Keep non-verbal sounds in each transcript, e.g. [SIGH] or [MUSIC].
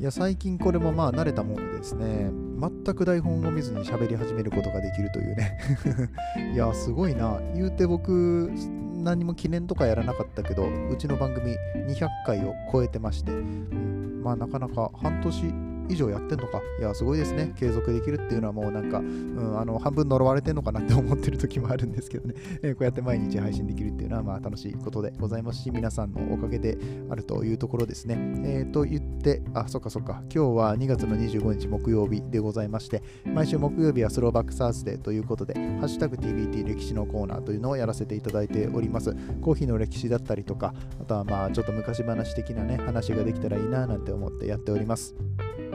いや最近これもまあ慣れたもんですね。全く台本を見ずに喋り始めることができるというね。[LAUGHS] いやすごいな。言うて僕何も記念とかやらなかったけどうちの番組200回を超えてまして、うん、まあなかなか半年以上やってんのか。いや、すごいですね。継続できるっていうのはもうなんか、うん、あの半分呪われてんのかなって思ってる時もあるんですけどね、え、[LAUGHS] こうやって毎日配信できるっていうのはまあ楽しいことでございますし、皆さんのおかげであるというところですね。えー、と言って、あ、そっかそっか、今日は2月の25日木曜日でございまして、毎週木曜日はスローバックサースデーということで、ハッシュタグ TBT 歴史のコーナーというのをやらせていただいております。コーヒーの歴史だったりとか、あとはまあちょっと昔話的なね、話ができたらいいななんて思ってやっております。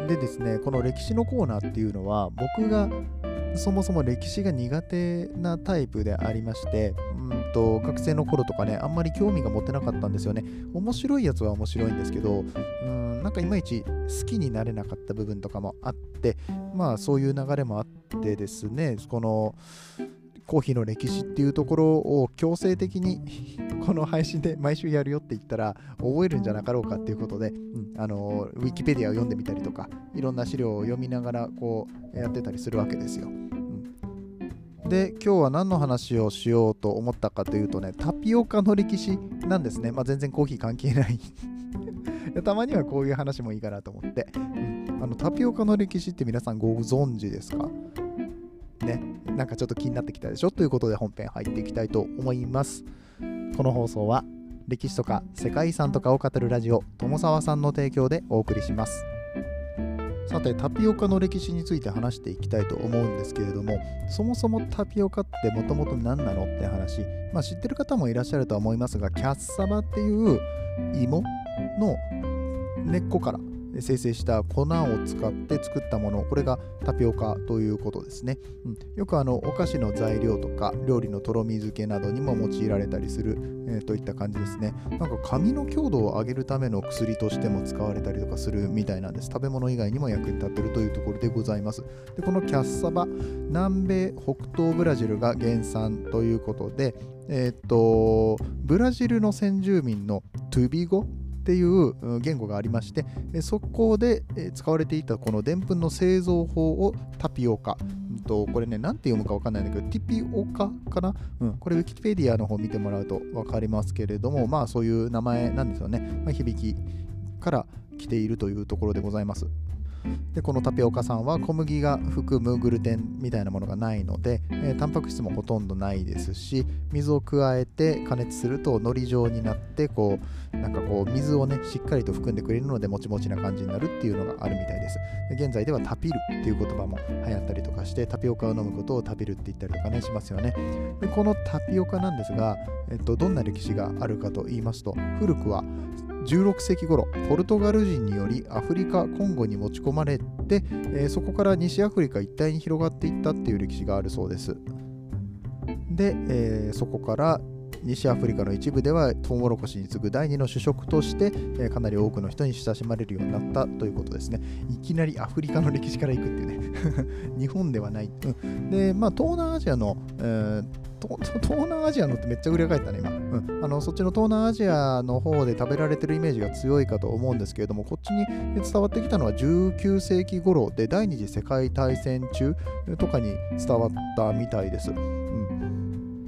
でですね、この歴史のコーナーっていうのは、僕がそもそも歴史が苦手なタイプでありまして、うんと学生の頃とかね、あんまり興味が持てなかったんですよね。面白いやつは面白いんですけど、うん、なんかいまいち好きになれなかった部分とかもあって、まあそういう流れもあってですね、このコーヒーの歴史っていうところを強制的にこの配信で毎週やるよって言ったら覚えるんじゃなかろうかっていうことで、うん、あのウィキペディアを読んでみたりとかいろんな資料を読みながらこうやってたりするわけですよ。うん、で今日は何の話をしようと思ったかというとねタピオカの歴史なんですね。まあ、全然コーヒー関係ない。[LAUGHS] たまにはこういう話もいいかなと思って、うん、あのタピオカの歴史って皆さんご存知ですか？ね、なんかちょっと気になってきたでしょ？ということで本編入っていきたいと思います。この放送は歴史とか世界遺産とかを語るラジオ友沢さんの提供でお送りします。さてタピオカの歴史について話していきたいと思うんですけれどもそもそもタピオカってもともと何なのって話、まあ、知ってる方もいらっしゃるとは思いますがキャッサバっていう芋の根っこから生成した粉を使って作ったものこれがタピオカということですね、うん、よくあのお菓子の材料とか料理のとろみ漬けなどにも用いられたりする、えー、といった感じですね。なんか髪の強度を上げるための薬としても使われたりとかするみたいなんです。食べ物以外にも役に立ってるというところでございます。でこのキャッサバ南米北東ブラジルが原産ということでえっ、とブラジルの先住民のトゥビゴっていう言語がありましてそこで使われていたこのでんぷんの製造法をタピオカ。とこれね何て読むか分かんないんだけどティピオカかな、うん、これウィキペディアの方見てもらうと分かりますけれどもまあそういう名前なんですよね、まあ、響きから来ているというところでございます。でこのタピオカさんは小麦が含むグルテンみたいなものがないので、えー、タンパク質もほとんどないですし水を加えて加熱するとのり状になってこうなんかこう水をねしっかりと含んでくれるのでもちもちな感じになるっていうのがあるみたいです。で現在ではタピルっていう言葉も流行ったりとかしてタピオカを飲むことをタピルって言ったりとかねしますよね。でこのタピオカなんですが、えっと、どんな歴史があるかと言いますと古くは16世紀頃ポルトガル人によりアフリカ・コンゴに持ち込まれて、えー、そこから西アフリカ一帯に広がっていったっていう歴史があるそうです。で、えー、そこから西アフリカの一部ではトウモロコシに次ぐ第二の主食として、え、かなり多くの人に親しまれるようになったということですね。いきなりアフリカの歴史からいくっていうね [LAUGHS] 日本ではない。うん、で、まあ、東南アジアの、えー [LAUGHS] 東南アジアのってめっちゃ裏返ったね、今。うん、あのそっちの東南アジアの方で食べられてるイメージが強いかと思うんですけれども、こっちに伝わってきたのは19世紀頃で第二次世界大戦中とかに伝わったみたいです。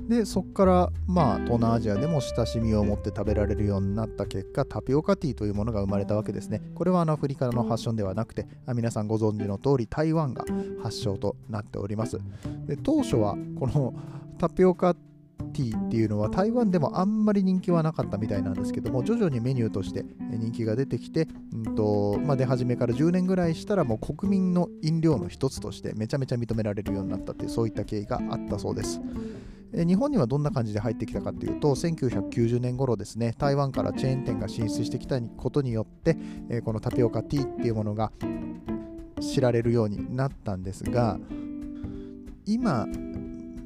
でそこからまあ東南アジアでも親しみを持って食べられるようになった結果タピオカティーというものが生まれたわけですね。これはあのアフリカの発祥ではなくて皆さんご存知の通り台湾が発祥となっております。で当初はこのタピオカティーっていうのは台湾でもあんまり人気はなかったみたいなんですけども徐々にメニューとして人気が出てきて、うんとまあ、出始めから10年ぐらいしたらもう国民の飲料の一つとしてめちゃめちゃ認められるようになったっていうそういった経緯があったそうです。日本にはどんな感じで入ってきたかというと1990年頃ですね台湾からチェーン店が進出してきたことによってこのタピオカティーっていうものが知られるようになったんですが今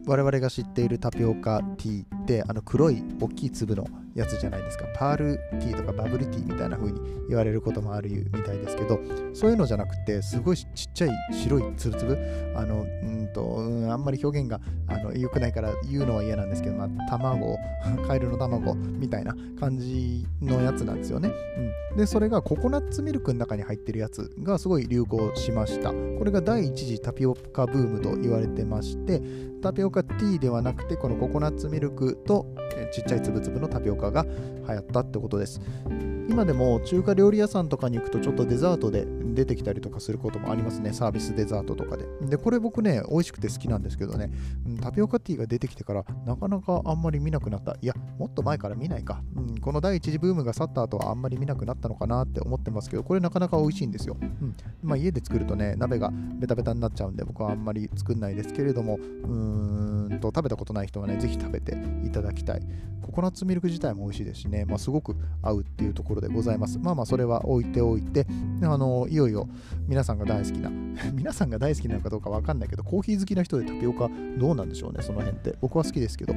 我々が知っているタピオカティーってあの黒い大きい粒のやつじゃないですか。パールティーとかバブルティーみたいな風に言われることもあるみたいですけどそういうのじゃなくてすごいちっちゃい白いつぶつぶあのうんとうんあんまり表現があの良くないから言うのは嫌なんですけど、まあ、卵 [LAUGHS] カエルの卵みたいな感じのやつなんですよね、うん、でそれがココナッツミルクの中に入ってるやつがすごい流行しました。これが第一次タピオカブームと言われてましてタピオカティーではなくてこのココナッツミルクとちっちゃいつぶつぶのタピオカが流行ったってことです。今でも中華料理屋さんとかに行くとちょっとデザートで出てきたりとかすることもありますね。サービスデザートとかで。でこれ僕ね美味しくて好きなんですけどね、うん、タピオカティーが出てきてからなかなかあんまり見なくなった。いやもっと前から見ないか、うん、この第一次ブームが去った後はあんまり見なくなったのかなって思ってますけどこれなかなか美味しいんですよ、うん。まあ、家で作るとね鍋がベタベタになっちゃうんで僕はあんまり作んないですけれどもうーんと食べたことない人はねぜひ食べていただきたい。ココナッツミルク自体も美味しいですしね、まあ、すごく合うっていうところでございます。まあまあそれは置いておいてあのいよいよ皆さんが大好きな [LAUGHS] 皆さんが大好きなのかどうかわかんないけどコーヒー好きな人でタピオカどうなんでしょうねその辺って。僕は好きですけど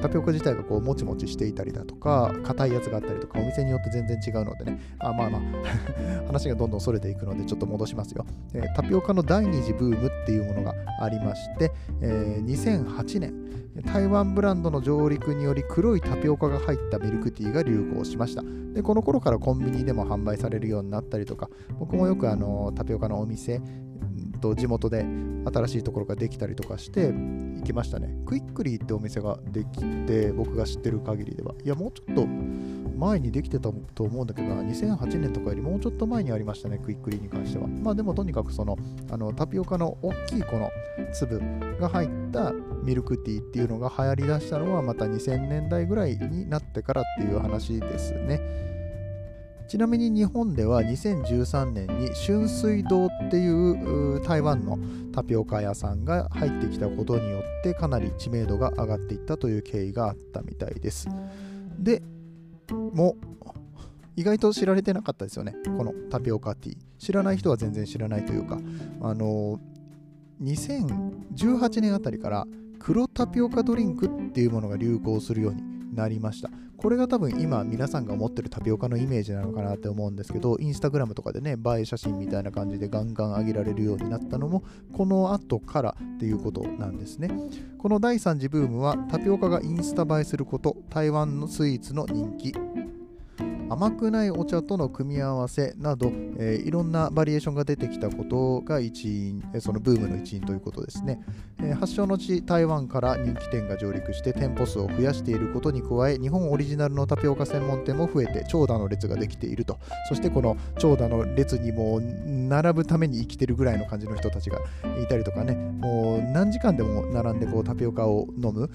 タピオカ自体がこうもちもちしていたりだとか硬いやつがあったりとかお店によって全然違うのでね。あまあまあ [LAUGHS] 話がどんどんそれていくのでちょっと戻しますよ、えー、タピオカの第二次ブームっていうものがありまして、えー、2008年台湾ブランドの上陸により黒いタピオカが入ったミルクティーが流行しました。でこの頃からコンビニでも販売されるようになったりとか僕もよくあのタピオカのお店と地元で新しいところができたりとかして行きましたねクイックリーってお店ができて僕が知ってる限りではいやもうちょっと前にできてたと思うんだけどな、2008年とかよりもうちょっと前にありましたね、クイックリーに関しては。まあでもとにかくその、あのタピオカの大きいこの粒が入ったミルクティーっていうのが流行りだしたのはまた2000年代ぐらいになってからっていう話ですね。ちなみに日本では2013年に春水堂っていう台湾のタピオカ屋さんが入ってきたことによってかなり知名度が上がっていったという経緯があったみたいです。で、も意外と知られてなかったですよね。このタピオカティー。知らない人は全然知らないというか。あの2018年あたりから黒タピオカドリンクっていうものが流行するようになりました。これが多分今皆さんが持ってるタピオカのイメージなのかなって思うんですけどインスタグラムとかでね映え写真みたいな感じでガンガン上げられるようになったのもこの後からっていうことなんですね。この第3次ブームはタピオカがインスタ映えすること台湾のスイーツの人気。甘くないお茶との組み合わせなど、えー、いろんなバリエーションが出てきたことが一因、そのブームの一因ということですね、え、発祥の地台湾から人気店が上陸して店舗数を増やしていることに加え日本オリジナルのタピオカ専門店も増えて長蛇の列ができているとそしてこの長蛇の列にも並ぶために生きてるぐらいの感じの人たちがいたりとかねもう何時間でも並んでこうタピオカを飲む。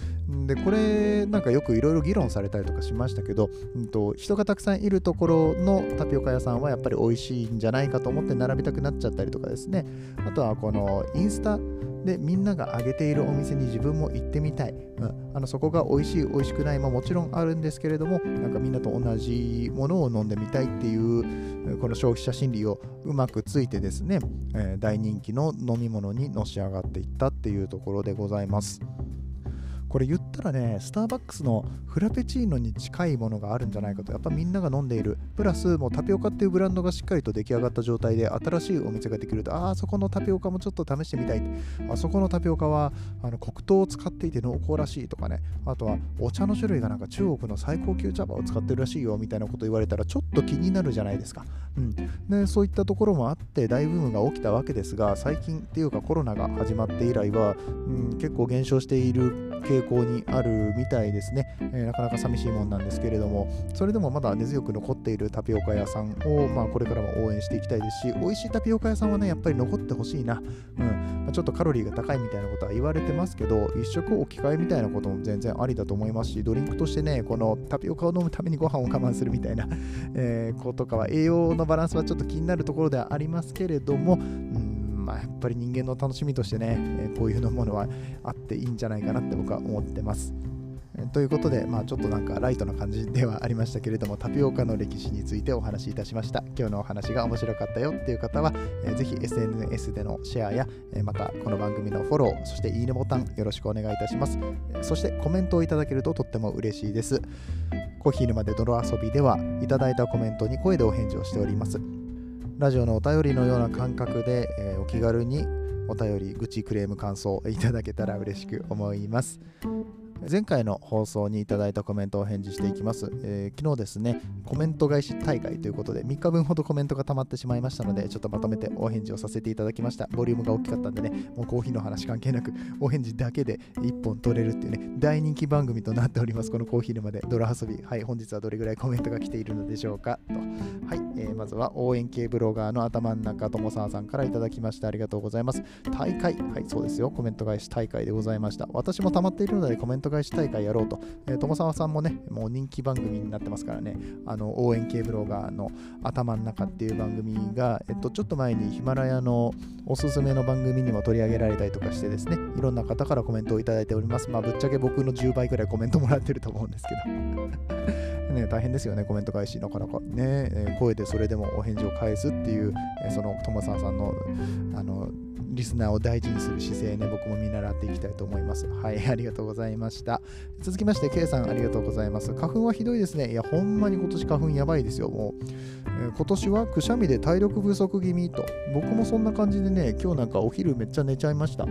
でこれなんかよくいろいろ議論されたりとかしましたけど、うんと、人がたくさんいるところのタピオカ屋さんはやっぱり美味しいんじゃないかと思って並びたくなっちゃったりとかですね。あとはこのインスタでみんなが挙げているお店に自分も行ってみたい、うん、あのそこが美味しい美味しくないももちろんあるんですけれどもなんかみんなと同じものを飲んでみたいっていうこの消費者心理をうまくついてですね、えー、大人気の飲み物にのし上がっていったっていうところでございます。これ言ったらね、スターバックスのフラペチーノに近いものがあるんじゃないかと、やっぱみんなが飲んでいる、プラスもうタピオカっていうブランドがしっかりと出来上がった状態で、新しいお店ができると、ああ、そこのタピオカもちょっと試してみたい。あそこのタピオカはあの黒糖を使っていて濃厚らしいとかね、あとはお茶の種類がなんか中国の最高級茶葉を使ってるらしいよみたいなこと言われたら、ちょっと気になるじゃないですか。うん、でそういったところもあって、大ブームが起きたわけですが、最近っていうかコロナが始まって以来は、うん、結構減少している傾向にあるみたいですね、えー、なかなか寂しいもんなんですけれども。それでもまだ根強く残っているタピオカ屋さんを、まあ、これからも応援していきたいですし美味しいタピオカ屋さんはねやっぱり残ってほしいな、うん。まあ、ちょっとカロリーが高いみたいなことは言われてますけど一食置き換えみたいなことも全然ありだと思いますしドリンクとしてねこのタピオカを飲むためにご飯を我慢するみたいな、えー、ことかは栄養のバランスはちょっと気になるところではありますけれども、うん。まあ、やっぱり人間の楽しみとしてね、えこういうのものはあっていいんじゃないかなって僕は思ってます。ということで、まあ、ちょっとなんかライトな感じではありましたけれども、タピオカの歴史についてお話しいたしました。今日のお話が面白かったよっていう方は、えー、ぜひ SNS でのシェアや、えー、またこの番組のフォロー、そしていいねボタンよろしくお願いいたします。そしてコメントをいただけるととっても嬉しいです。コーヒー沼で泥遊びではいただいたコメントに声でお返事をしております。ラジオのお便りのような感覚で、えー、お気軽にお便り、愚痴、クレーム、感想いただけたら嬉しく思います。前回の放送にいただいたコメントを返事していきます、えー、昨日ですね、コメント返し大会ということで、3日分ほどコメントが溜まってしまいましたので、ちょっとまとめてお返事をさせていただきました。ボリュームが大きかったんでね、もうコーヒーの話関係なく、お返事だけで1本取れるっていうね、大人気番組となっております。このコーヒー沼で泥遊び。はい、本日はどれぐらいコメントが来ているのでしょうかと。はい、えー、まずは応援系ブロガーの頭の中友沢さんからいただきましてありがとうございます。大会、はい、そうですよ、コメント返し大会でございました。私も溜まっているのでコメント返し大会やろうと、えー、友沢さんもね、もう人気番組になってますからね、あの応援系ブロガーの頭の中っていう番組が、えっと、ちょっと前にヒマラヤのおすすめの番組にも取り上げられたりとかしてですね、いろんな方からコメントをいただいております。まあ、ぶっちゃけ僕の10倍ぐらいコメントもらってると思うんですけど。ね、大変ですよね、コメント返し、なかなかね、え、声でそれでもお返事を返すっていう、え、その友沢さんのあのリスナーを大事にする姿勢ね、僕も見習っていきたいと思います。はい、[LAUGHS] ありがとうございました。続きまして、K さんありがとうございます。花粉はひどいですね。いや、ほんまに今年花粉やばいですよ、もう。えー、今年はくしゃみで体力不足気味と。僕もそんな感じでね、今日なんかお昼めっちゃ寝ちゃいました。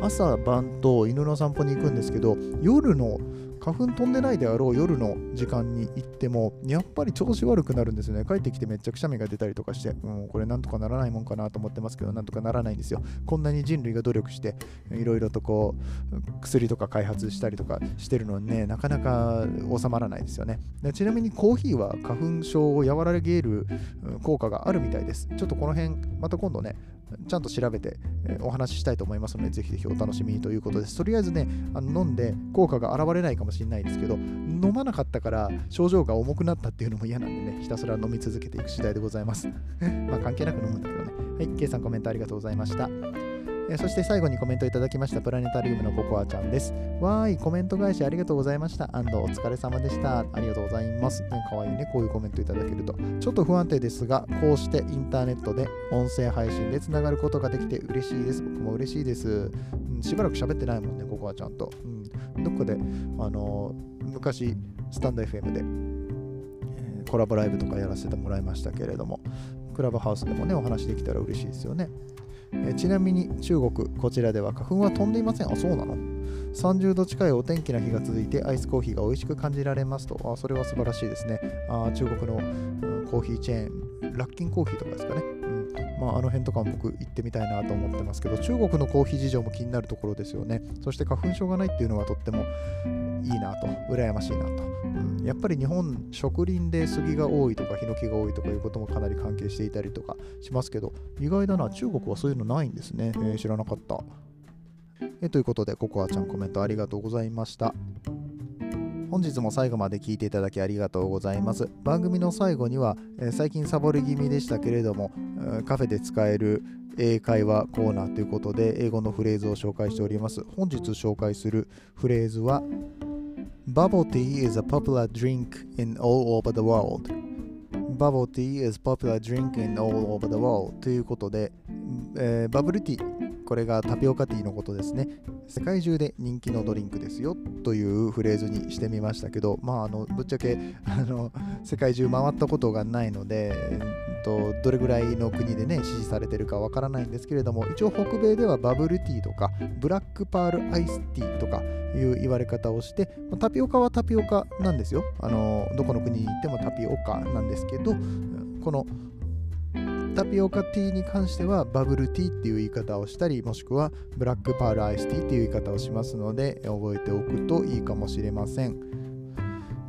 朝晩と犬の散歩に行くんですけど、夜の花粉飛んでないであろう夜の時間に行っても、やっぱり調子悪くなるんですよね。帰ってきてめっちゃくしゃみが出たりとかして、うん、これなんとかならないもんかなと思ってますけど、なんとかならないんですよ。こんなに人類が努力して、いろいろとこう、薬とか開発したりとかしてるのにね、なかなか収まらないですよね。でちなみにコーヒーは花粉症を和らげる効果があるみたいです。ちょっとこの辺、また今度ね、ちゃんと調べて、えお話ししたいと思いますので、ぜひぜひお楽しみにということです。とりあえずね、あの飲んで効果が現れないかもしれないですけど、飲まなかったから症状が重くなったっていうのも嫌なんでね、ひたすら飲み続けていく次第でございます。[LAUGHS] まあ関係なく飲むんだけどね。はい、K さんコメントありがとうございました。えそして最後にコメントいただきましたプラネタリウムのココアちゃんです。わーい、コメント返しありがとうございました。アンドお疲れ様でした。ありがとうございます。ね、かわいいね、こういうコメントいただけると。ちょっと不安定ですが、こうしてインターネットで音声配信でつながることができて嬉しいです。僕も嬉しいです。うん、しばらく喋ってないもんね、ココアちゃんと。うん、どっかで、あのー、昔、スタンド FM で、え、コラボライブとかやらせてもらいましたけれども、クラブハウスでもね、お話できたら嬉しいですよね。えちなみに中国、こちらでは花粉は飛んでいません。あ、そうなの ?30 度近いお天気な日が続いてアイスコーヒーが美味しく感じられますと。あ、それは素晴らしいですね。あ中国の、コーヒーチェーン、ラッキンコーヒーとかですかね。まあ、あの辺とかも僕行ってみたいなと思ってますけど、中国のコーヒー事情も気になるところですよね。そして花粉症がないっていうのはとってもいいなと、羨ましいなと。うん、やっぱり日本、植林で杉が多いとか、ヒノキが多いとかいうこともかなり関係していたりとかしますけど、意外だな、中国はそういうのないんですね。えー、知らなかった。えということで、ココアちゃんコメントありがとうございました。本日も最後まで聞いていただきありがとうございます。番組の最後には、えー、最近サボり気味でしたけれども、カフェで使える英会話コーナーということで英語のフレーズを紹介しております。本日紹介するフレーズは Bubble tea is a popular drink in all over the world. Bubble tea is popular drink in all over the world ということで、えー、バブルティーこれがタピオカティーのことですね。世界中で人気のドリンクですよというフレーズにしてみましたけどまああのぶっちゃけ [LAUGHS] あの世界中回ったことがないのでとどれぐらいの国でね支持されてるかわからないんですけれども一応北米ではバブルティーとかブラックパールアイスティーとかいう言われ方をしてタピオカはタピオカなんですよ。あのどこの国に行ってもタピオカなんですけどこのタピオカティーに関してはバブルティーっていう言い方をしたりもしくはブラックパールアイスティーっていう言い方をしますので覚えておくといいかもしれません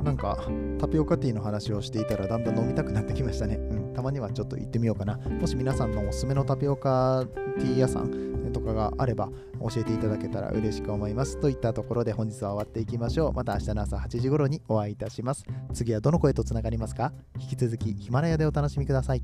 なんかタピオカティーの話をしていたらだんだん飲みたくなってきましたね、うんたまにはちょっと行ってみようかな。もし皆さんのおすすめのタピオカティー屋さんとかがあれば教えていただけたら嬉しく思います。といったところで本日は終わっていきましょう。また明日の朝8時頃にお会いいたします。次はどの声とつながりますか？引き続きヒマラヤでお楽しみください。